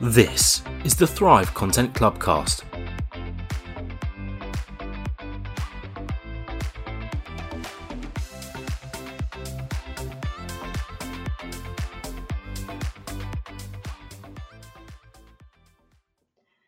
This is the Thrive Content Clubcast.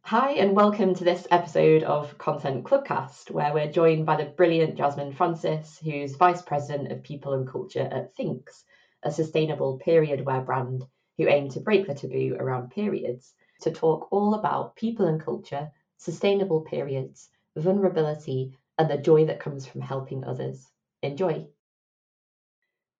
Hi, and welcome to this episode of Content Clubcast, where we're joined by the brilliant Jasmine Francis, who's Vice President of People and Culture at Thinx, a sustainable period wear brand who aim to break the taboo around periods, to talk all about people and culture, sustainable periods, vulnerability, and the joy that comes from helping others. Enjoy!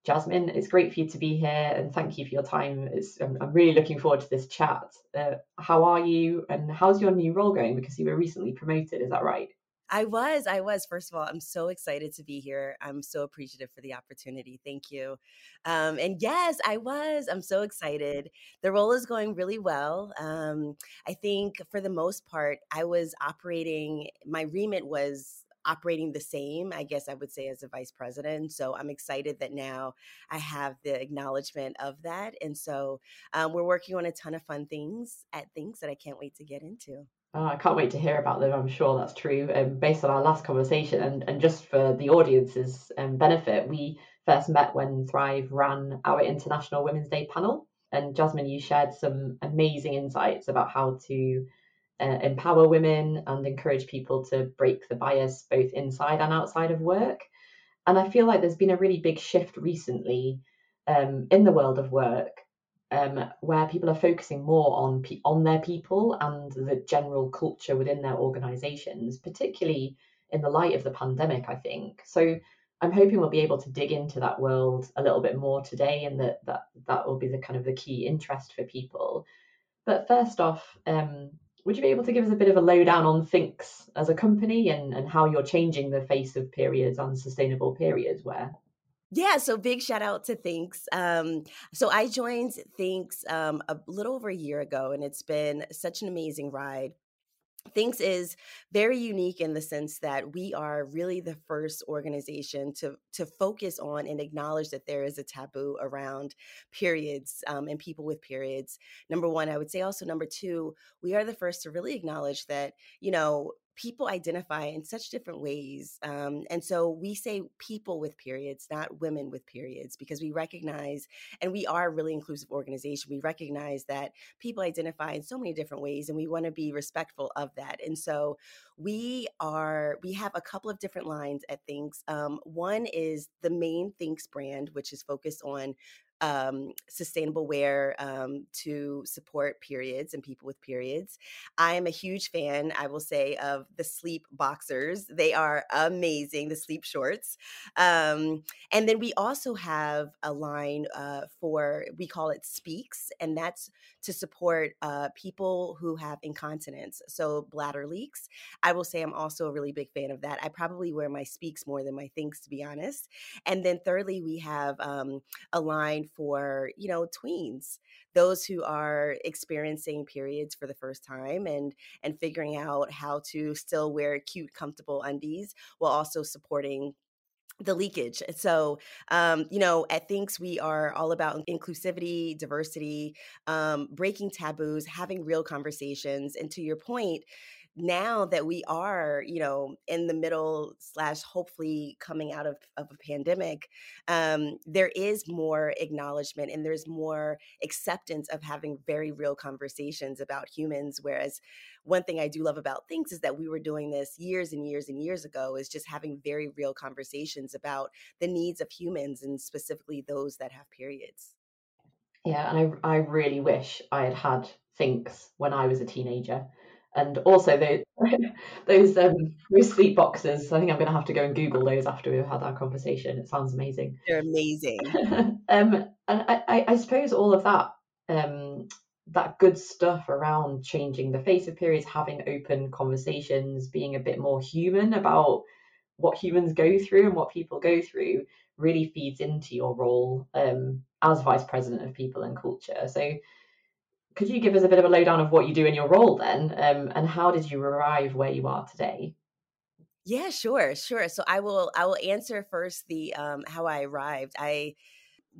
Jasmine, it's great for you to be here and thank you for your time. I'm, I'm, really looking forward to this chat. Uh, how are you and how's your new role going? Because you were recently promoted, is that right? I was, I was. First of all, I'm so excited to be here. I'm so appreciative for the opportunity. Thank you. Um, and yes, I was. I'm so excited. The role is going really well. Um, I think for the most part, I was operating, my remit was operating the same, I guess I would say, as a vice president. So I'm excited that now I have the acknowledgement of that. And so um, we're working on a ton of fun things at Thinx that I can't wait to get into. Oh, I can't wait to hear about them. I'm sure that's true. Um, based on our last conversation, and, and just for the audience's um, benefit, we first met when Thrive ran our International Women's Day panel. And Jasmine, you shared some amazing insights about how to uh, empower women and encourage people to break the bias both inside and outside of work. And I feel like there's been a really big shift recently um, in the world of work um, where people are focusing more on on their people and the general culture within their organizations, particularly in the light of the pandemic, I think. So I'm hoping we'll be able to dig into that world a little bit more today and that that, that will be the kind of the key interest for people. But first off, um, would you be able to give us a bit of a lowdown on Thinx as a company and, and how you're changing the face of periods and sustainable periods wear? Yeah, so big shout out to Thinx. Um, so I joined Thinx um, a little over a year ago, and it's been such an amazing ride. Thinx is very unique in the sense that we are really the first organization to to focus on and acknowledge that there is a taboo around periods um, and people with periods. Number one, I would say also number two, we are the first to really acknowledge that you know people identify in such different ways. Um, and so we say people with periods, not women with periods, because we recognize, and we are a really inclusive organization, we recognize that people identify in so many different ways, and we want to be respectful of that. And so we are, we have a couple of different lines at Thinx. Um, one is the main Thinx brand, which is focused on um, sustainable wear um, to support periods and people with periods. I am a huge fan, I will say, of the sleep boxers. They are amazing, the sleep shorts. Um, and then we also have a line uh, for, we call it Speax, and that's to support uh, people who have incontinence, so bladder leaks. I will say I'm also a really big fan of that. I probably wear my Speax more than my Thinx, to be honest. And then thirdly, we have um, a line for you know tweens those who are experiencing periods for the first time and and figuring out how to still wear cute comfortable undies while also supporting the leakage. So, um, you know, at Thinx, we are all about inclusivity, diversity, um, breaking taboos, having real conversations. And to your point, now that we are, you know, in the middle slash hopefully coming out of, of a pandemic, um, there is more acknowledgement and there's more acceptance of having very real conversations about humans. Whereas one thing I do love about Thinx is that we were doing this years and years and years ago, is just having very real conversations about the needs of humans and specifically those that have periods. Yeah, and I, I really wish I had had Thinx when I was a teenager and also those those um, those sleep boxes. I think I'm going to have to go and Google those after we've had our conversation. It sounds amazing. They're amazing. um, and I, I, suppose all of that um, that good stuff around changing the face of periods, having open conversations, being a bit more human about what humans go through and what people go through, really feeds into your role um, as vice president of people and culture. So could you give us a bit of a lowdown of what you do in your role then, um, and how did you arrive where you are today? Yeah, sure, sure. So I will I will answer first the um, how I arrived. I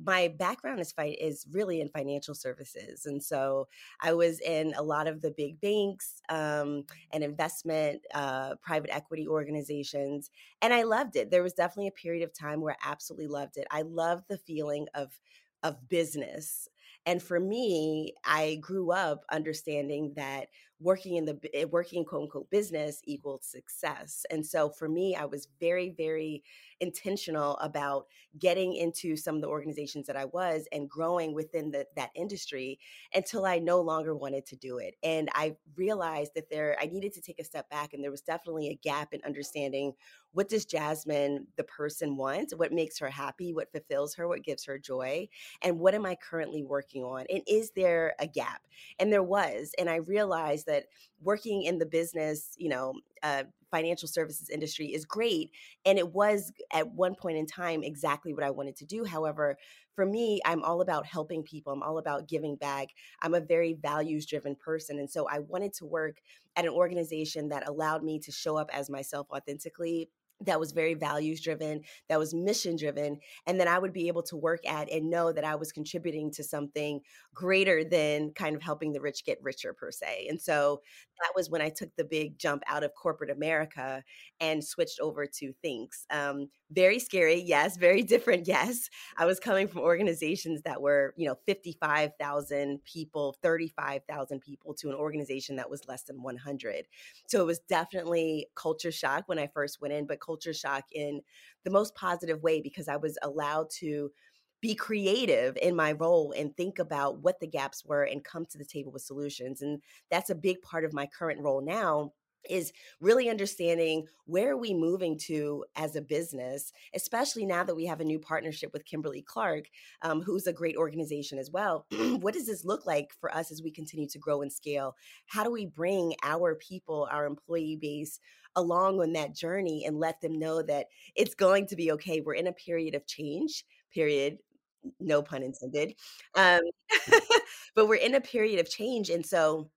my background is is really in financial services, and so I was in a lot of the big banks um, and investment, uh, private equity organizations, and I loved it. There was definitely a period of time where I absolutely loved it. I loved the feeling of of business and for me, I grew up understanding that working in the eh, working quote unquote business equals success. And so for me, I was very, very intentional about getting into some of the organizations that I was and growing within the, that industry until I no longer wanted to do it. And I realized that there I needed to take a step back and there was definitely a gap in understanding what does Jasmine the person want, what makes her happy, what fulfills her, what gives her joy, and what am I currently working on? And is there a gap? And there was, and I realized that working in the business, you know, uh, financial services industry is great. And it was at one point in time exactly what I wanted to do. However, for me, I'm all about helping people, I'm all about giving back. I'm a very values driven person. And so I wanted to work at an organization that allowed me to show up as myself authentically that was very values driven, that was mission driven, and then I would be able to work at and know that I was contributing to something greater than kind of helping the rich get richer per se. And so that was when I took the big jump out of corporate America and switched over to Thinx. Um, very scary, yes, very different, yes. I was coming from organizations that were, you know, 55,000 people, 35,000 people to an organization that was less than 100. So it was definitely culture shock when I first went in, but culture shock in the most positive way because I was allowed to be creative in my role and think about what the gaps were and come to the table with solutions. And that's a big part of my current role now is really understanding where are we moving to as a business especially now that we have a new partnership with Kimberly-Clark um, who's a great organization as well what does this look like for us as we continue to grow and scale how do we bring our people our employee base along on that journey and let them know that it's going to be okay we're in a period of change period no pun intended. Um, but we're in a period of change. And so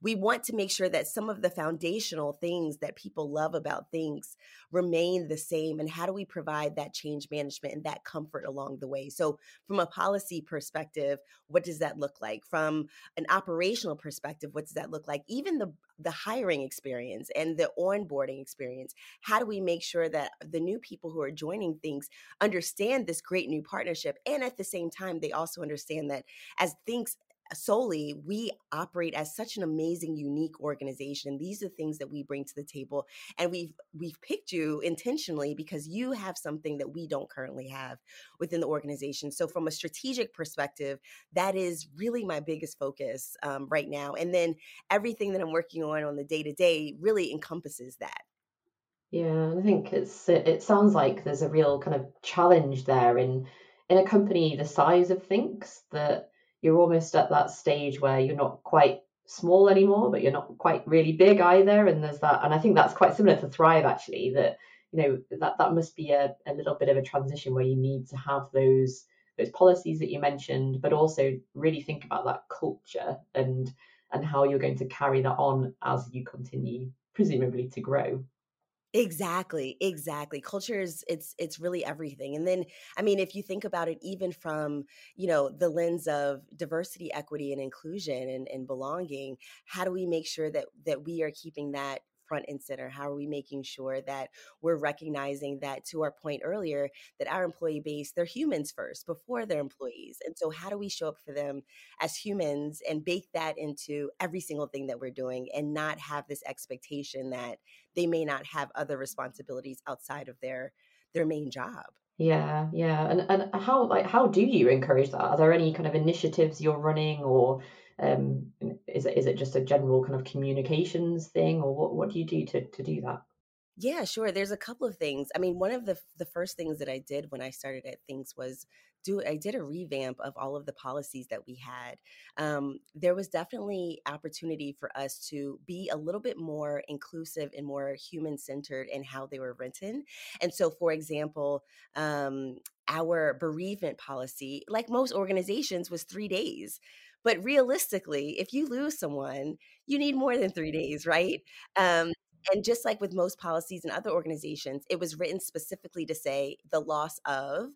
we want to make sure that some of the foundational things that people love about Thinx remain the same and how do we provide that change management and that comfort along the way? So from a policy perspective what does that look like? From an operational perspective what does that look like? Even the the hiring experience and the onboarding experience. How do we make sure that the new people who are joining Thinx understand this great new partnership and at the same time they also understand that as Thinx solely we operate as such an amazing unique organization these are things that we bring to the table and we've we've picked you intentionally because you have something that we don't currently have within the organization so from a strategic perspective that is really my biggest focus um, right now and then everything that i'm working on on the day to day really encompasses that. Yeah i think it's it sounds like there's a real kind of challenge there in in a company the size of Thinx that you're almost at that stage where you're not quite small anymore, but you're not quite really big either. And there's that, and I think that's quite similar to Thrive actually. That you know that that must be a, a little bit of a transition where you need to have those those policies that you mentioned, but also really think about that culture and and how you're going to carry that on as you continue presumably to grow. Exactly, exactly. Culture is it's it's really everything. And then I mean if you think about it even from, you know, the lens of diversity, equity and inclusion and, and belonging, how do we make sure that that we are keeping that front and center? How are we making sure that we're recognizing that, to our point earlier, that our employee base, they're humans first before they're mm-hmm. employees. And so, how do we show up for them as humans and bake that into every single thing that we're doing and not have this expectation that they may not have other responsibilities outside of their their main job? Yeah, yeah. And and how like how do you encourage that? Are there any kind of initiatives you're running or um, is it is it just a general kind of communications thing, or what what do you do to to do that? Yeah, sure. There's a couple of things. I mean, one of the the first things that I did when I started at Thinx was do I did a revamp of all of the policies that we had. Um, there was definitely opportunity for us to be a little bit more inclusive and more human centered in how they were written. And so, for example, um, our bereavement policy, like most organizations, was three days. But realistically, if you lose someone, you need more than three days, right? Um, and just like with most policies and other organizations, it was written specifically to say the loss of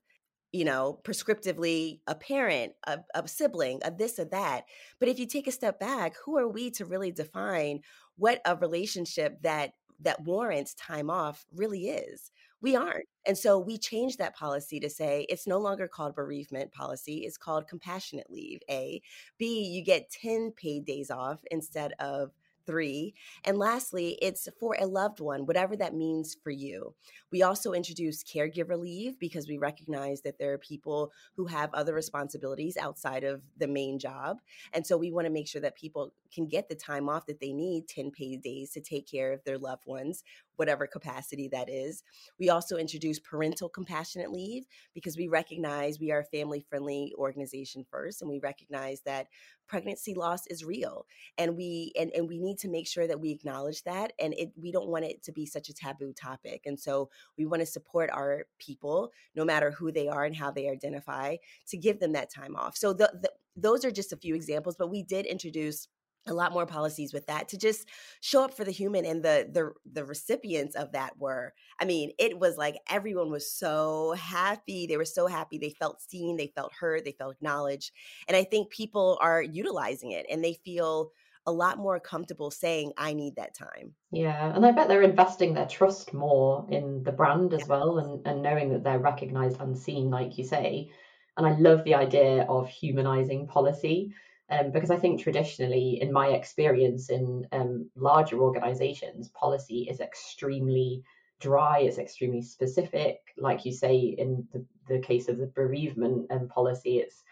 you know, prescriptively a parent, a, a sibling, a this or that. But if you take a step back, who are we to really define what a relationship that that warrants time off really is? We aren't. And so we changed that policy to say it's no longer called bereavement policy, it's called compassionate leave. A. B, you get 10 paid days off instead of three. And lastly, it's for a loved one, whatever that means for you. We also introduce caregiver leave because we recognize that there are people who have other responsibilities outside of the main job. And so we want to make sure that people can get the time off that they need 10 paid days to take care of their loved ones, whatever capacity that is. We also introduce parental compassionate leave because we recognize we are a family friendly organization first and we recognize that pregnancy loss is real and we and, and we need to make sure that we acknowledge that and it we don't want it to be such a taboo topic and so we want to support our people no matter who they are and how they identify to give them that time off so the, the, those are just a few examples but we did introduce a lot more policies with that to just show up for the human and the the the recipients of that were i mean it was like everyone was so happy they were so happy they felt seen they felt heard they felt acknowledged and i think people are utilizing it and they feel a lot more comfortable saying i need that time. Yeah and i bet they're investing their trust more in the brand as well and, and knowing that they're recognized and seen like you say and i love the idea of humanizing policy um, because I think traditionally, in my experience in um, larger organizations, policy is extremely dry, it's extremely specific. Like you say, in the, the case of the bereavement um, policy, it's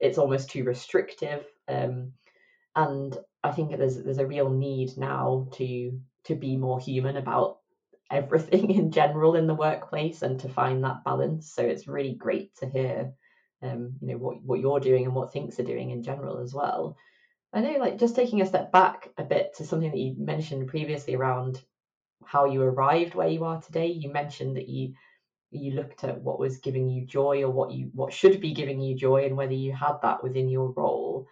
it's almost too restrictive. Um, and I think there's there's a real need now to to be more human about everything in general in the workplace and to find that balance. So it's really great to hear um, you know what what you're doing and what Thinx are doing in general as well. I know, like just taking a step back a bit to something that you mentioned previously around how you arrived where you are today. You mentioned that you you looked at what was giving you joy or what you what should be giving you joy and whether you had that within your role.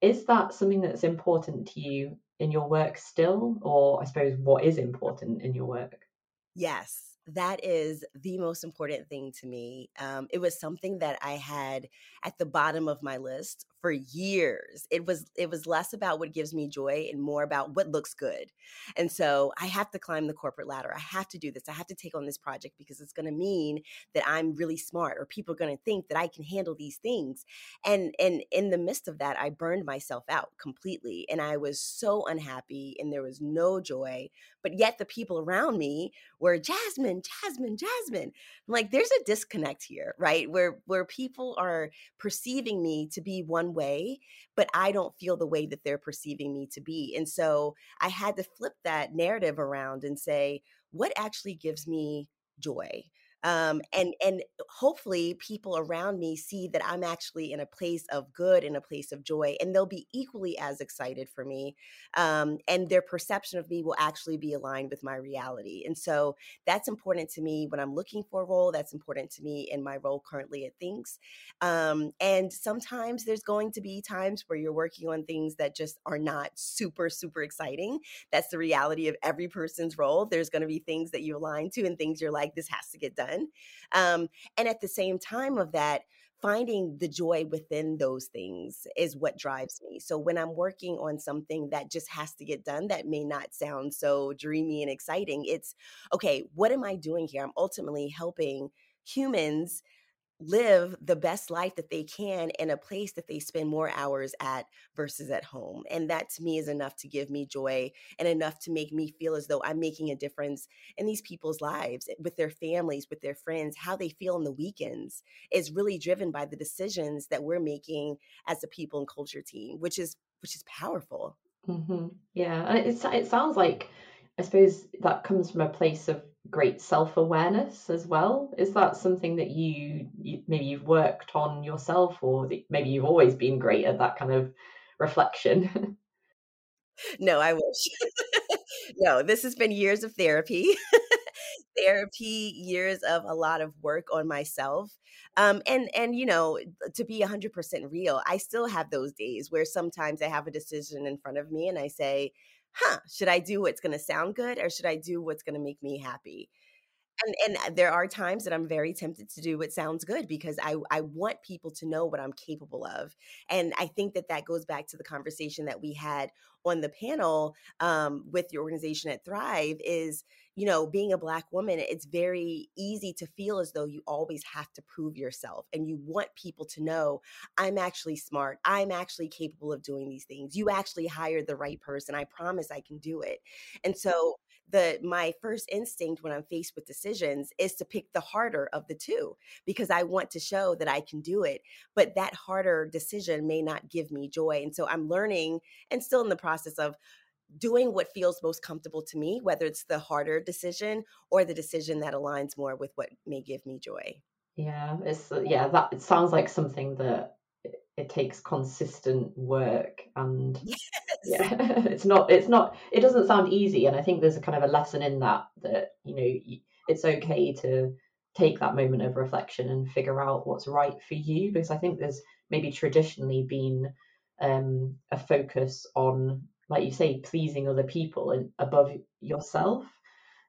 Is that something that's important to you in your work still, or I suppose what is important in your work? Yes that is the most important thing to me. Um, it was something that I had at the bottom of my list for years. It was it was less about what gives me joy and more about what looks good. And so I have to climb the corporate ladder. I have to do this. I have to take on this project because it's going to mean that I'm really smart or people are going to think that I can handle these things. And and in the midst of that, I burned myself out completely and I was so unhappy and there was no joy, but yet the people around me were Jasmine, Jasmine, Jasmine. I'm like there's a disconnect here, right? Where where people are perceiving me to be one one way, but I don't feel the way that they're perceiving me to be. And so I had to flip that narrative around and say, what actually gives me joy? Um, and and hopefully people around me see that i'm actually in a place of good in a place of joy and they'll be equally as excited for me um, and their perception of me will actually be aligned with my reality and so that's important to me when i'm looking for a role that's important to me in my role currently at Thinx. um, and sometimes there's going to be times where you're working on things that just are not super super exciting that's the reality of every person's role there's going to be things that you align to and things you're like this has to get done Um, and at the same time of that, finding the joy within those things is what drives me. So when I'm working on something that just has to get done, that may not sound so dreamy and exciting, it's okay, what am I doing here? I'm ultimately helping humans live the best life that they can in a place that they spend more hours at versus at home. And that to me is enough to give me joy and enough to make me feel as though I'm making a difference in these people's lives, eh, with their families, with their friends, how they feel on the weekends is really driven by the decisions that we're making as a people and culture team, which is which is powerful. Mm-hmm. Yeah, and it, it sounds like I suppose that comes from a place of great self-awareness as well? Is that something that you, you, maybe you've worked on yourself or maybe you've always been great at that kind of reflection? No i wish. No this has been years of therapy. Therapy years of a lot of work on myself. Um, and and you know to be 100% real i still have those days where sometimes i have a decision in front of me and i say huh, should I do what's going to sound good or should I do what's going to make me happy? and and there are times that I'm very tempted to do what sounds good because I I want people to know what I'm capable of, and I think that that goes back to the conversation that we had on the panel um, with your organization at Thrive is you know, being a black woman, it's very easy to feel as though you always have to prove yourself and you want people to know I'm actually smart. I'm actually capable of doing these things. You actually hired the right person. I promise I can do it. And so the my first instinct when I'm faced with decisions is to pick the harder of the two because I want to show that I can do it. But that harder decision may not give me joy. And so I'm learning and still in the process of doing what feels most comfortable to me, whether it's the harder decision or the decision that aligns more with what may give me joy. Yeah, it's uh, yeah, that it sounds like something that it takes consistent work and yes. yeah it's not it's not it doesn't sound easy and i think there's a kind of a lesson in that that you know it's okay to take that moment of reflection and figure out what's right for you because i think there's maybe traditionally been um, a focus on like you say, pleasing other people and above yourself.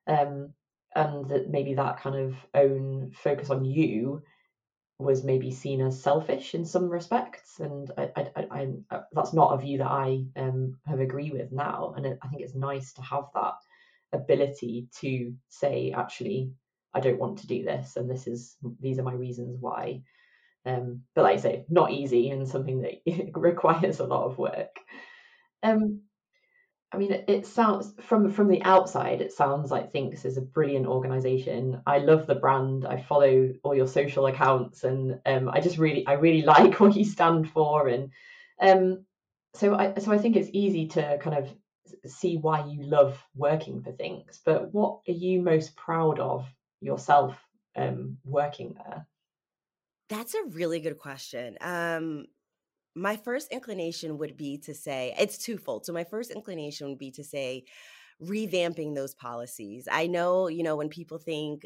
Um, and that maybe that kind of own focus on you was maybe seen as selfish in some respects, and I, I, I, uh, that's not a view that I um, have agree with now. And I think it's nice to have that ability to say, actually, I don't want to do this, and this is these are my reasons why. Um, but like I say, not easy and something that requires a lot of work. Um, I mean, it, sounds from from the outside, it sounds like Thinx is a brilliant organization. I love the brand. I follow all your social accounts, and um, I just really, I really like what you stand for. And um, so, I so I think it's easy to kind of see why you love working for Thinx. But what are you most proud of yourself um, working there? That's a really good question. Um, my first inclination would be to say it's twofold. So my first inclination would be to say revamping those policies. I know, you know, when people think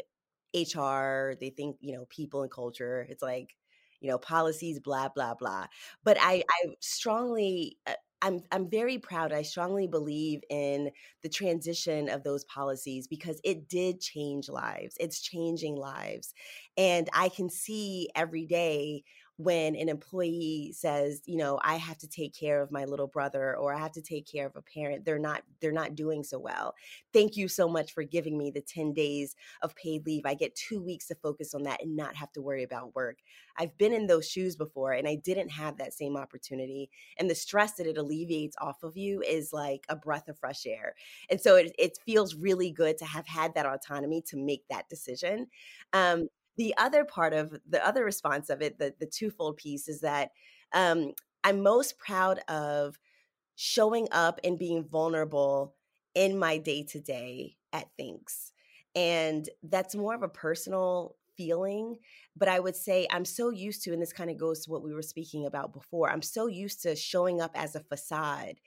HR, they think, you know, people and culture, it's like, you know, policies, blah, blah, blah. But I, I strongly, uh, I'm, I'm very proud. I strongly believe in the transition of those policies because it did change lives. It's changing lives. And I can see every day when an employee says you know i have to take care of my little brother or i have to take care of a parent they're not they're not doing so well. Thank you so much for giving me the 10 days of paid leave. I get 2 weeks to focus on that and not have to worry about work. I've been in those shoes before and i didn't have that same opportunity and the stress that it alleviates off of you is like a breath of fresh air and so it, it feels really good to have had that autonomy to make that decision. Um, the other part of the other response of it, the the twofold piece, is that um, I'm most proud of showing up and being vulnerable in my day to day at Thinx. and that's more of a personal feeling but i would say i'm so used to and this kind of goes to what we were speaking about before i'm so used to showing up as a facade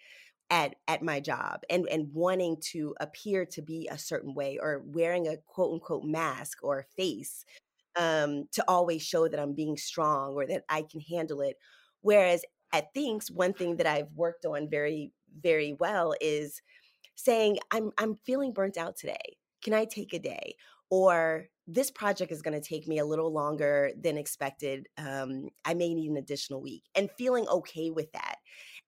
at at my job and and wanting to appear to be a certain way or wearing a quote unquote mask or face um, to always show that I'm being strong or that I can handle it. Whereas at Thinx, one thing that I've worked on very, very well is saying, I'm, I'm feeling burnt out today. Can I take a day? Or this project is going to take me a little longer than expected. Um, I may need an additional week and feeling okay with that.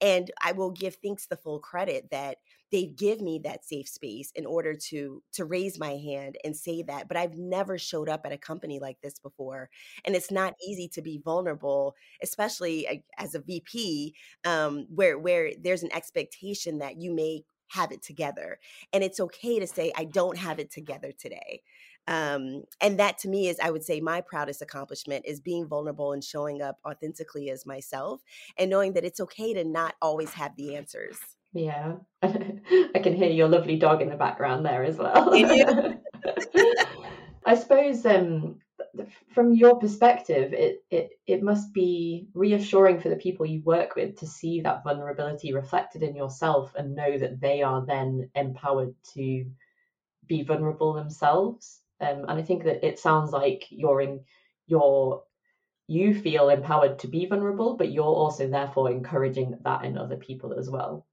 And I will give Thinx the full credit that they give me that safe space in order to to raise my hand and say that but i've never showed up at a company like this before and it's not easy to be vulnerable especially as a vp um, where where there's an expectation that you may have it together and it's okay to say i don't have it together today. Um, and that to me is i would say my proudest accomplishment is being vulnerable and showing up authentically as myself and knowing that it's okay to not always have the answers yeah, I can hear your lovely dog in the background there as well. I suppose um, from your perspective, it, it it must be reassuring for the people you work with to see that vulnerability reflected in yourself and know that they are then empowered to be vulnerable themselves. Um, and I think that it sounds like you're in you're you feel empowered to be vulnerable, but you're also therefore encouraging that in other people as well.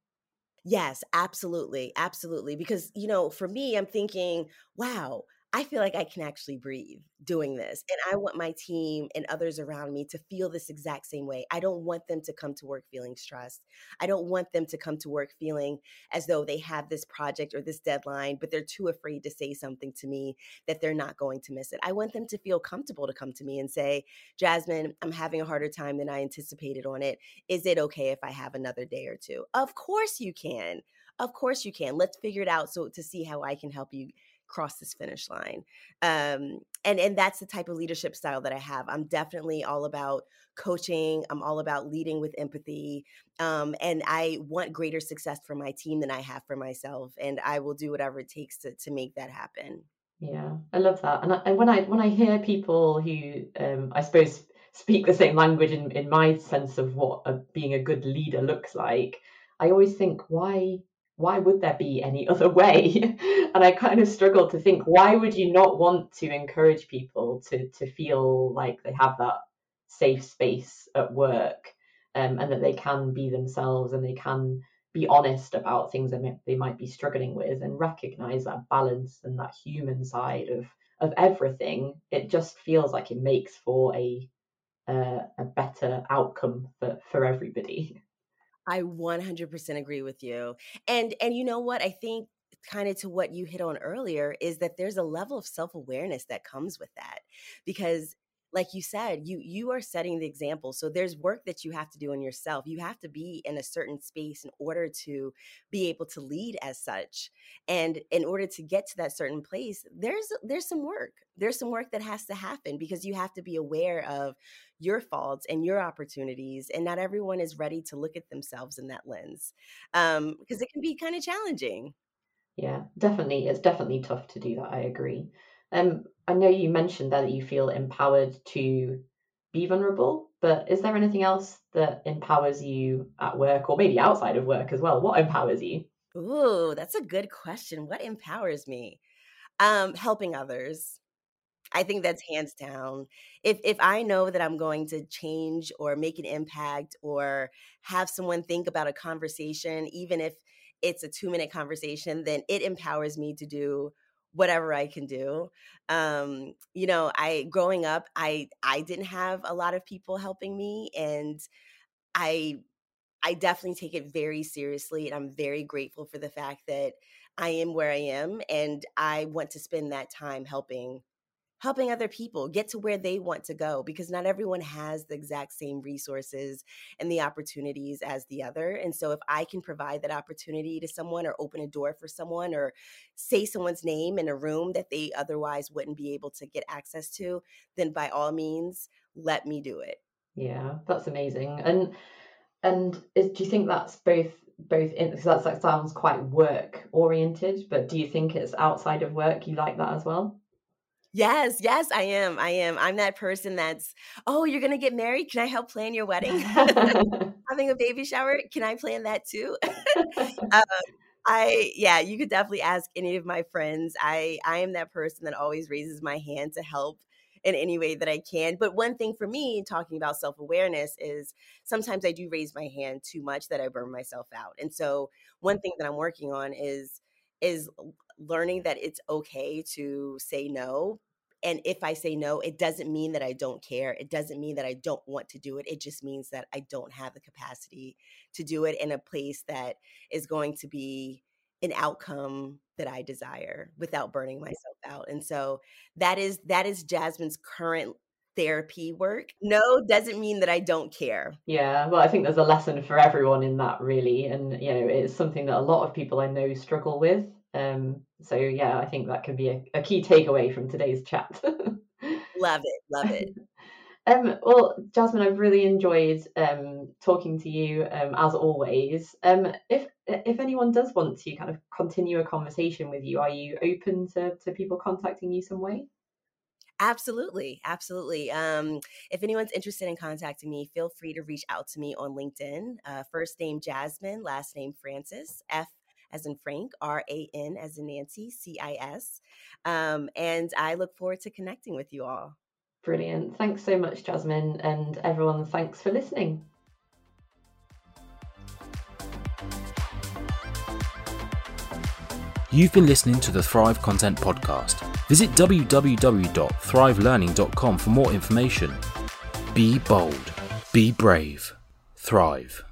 Yes, absolutely. Absolutely. Because, you know, for me, I'm thinking, wow, I feel like I can actually breathe doing this. And I want my team and others around me to feel this exact same way. I don't want them to come to work feeling stressed. I don't want them to come to work feeling as though they have this project or this deadline, but they're too afraid to say something to me that they're not going to miss it. I want them to feel comfortable to come to me and say, Jasmine, I'm having a harder time than I anticipated on it. Is it okay if I have another day or two? Of course you can. Of course you can. Let's figure it out so to see how I can help you cross this finish line. Um, and and that's the type of leadership style that I have. I'm definitely all about coaching. I'm all about leading with empathy, um, and I want greater success for my team than I have for myself. And I will do whatever it takes to to make that happen. Yeah, I love that. And, I, and when I when I hear people who um, I suppose speak the same language in, in my sense of what a, being a good leader looks like, I always think, why why would there be any other way? And I kind of struggle to think, why would you not want to encourage people to to feel like they have that safe space at work um, and that they can be themselves and they can be honest about things that they might be struggling with and recognize that balance and that human side of of everything it just feels like it makes for a uh, a better outcome for for everybody I 100% agree with you. And and you know what? I think kind of to what you hit on earlier is that there's a level of self-awareness that comes with that because like you said you you are setting the example so there's work that you have to do on yourself you have to be in a certain space in order to be able to lead as such and in order to get to that certain place there's there's some work there's some work that has to happen because you have to be aware of your faults and your opportunities and not everyone is ready to look at themselves in that lens um because it can be kind of challenging yeah definitely it's definitely tough to do that i agree um I know you mentioned that you feel empowered to be vulnerable, but is there anything else that empowers you at work or maybe outside of work as well? What empowers you? Ooh, that's a good question. What empowers me? Um, helping others. I think that's hands down. If if I know that I'm going to change or make an impact or have someone think about a conversation, even if it's a two minute conversation, then it empowers me to do whatever I can do. Um, you know, I growing up, I I didn't have a lot of people helping me, and I I definitely take it very seriously, and I'm very grateful for the fact that I am where I am, and I want to spend that time helping helping other people get to where they want to go because not everyone has the exact same resources and the opportunities as the other. And so if I can provide that opportunity to someone or open a door for someone or say someone's name in a room that they otherwise wouldn't be able to get access to, then by all means, let me do it. Yeah, that's amazing. And and is, do you think that's both both in because that sounds quite work oriented, but do you think it's outside of work you like that as well? Yes, yes, I am. I am. I'm that person that's, oh, you're going to get married? Can I help plan your wedding? Having a baby shower? Can I plan that too? um, I yeah, you could definitely ask any of my friends. I I am that person that always raises my hand to help in any way that I can. But one thing for me, talking about self awareness, is sometimes I do raise my hand too much that I burn myself out. And so one thing that I'm working on is is learning that it's okay to say no and if I say no, it doesn't mean that I don't care. It doesn't mean that I don't want to do it. It just means that I don't have the capacity to do it in a place that is going to be an outcome that I desire without burning myself out. And so that is that is Jasmine's current therapy work. No doesn't mean that I don't care. Yeah, well, I think there's a lesson for everyone in that, really. And, you know, it's something that a lot of people I know struggle with. Um, so yeah, I think that can be a, a key takeaway from today's chat. love it, love it. Um, well, Jasmine, I've really enjoyed um, talking to you um, as always. Um, if if anyone does want to kind of continue a conversation with you, are you open to to people contacting you some way? Absolutely, absolutely. Um, if anyone's interested in contacting me, feel free to reach out to me on LinkedIn. Uh, first name Jasmine, last name Francis. F as in Frank, R A N as in Nancy, C I S. Um, and I look forward to connecting with you all. Brilliant. Thanks so much, Jasmine. And everyone, thanks for listening. You've been listening to the Thrive Content Podcast. Visit www.thrivelearning.com for more information. Be bold, be brave, thrive.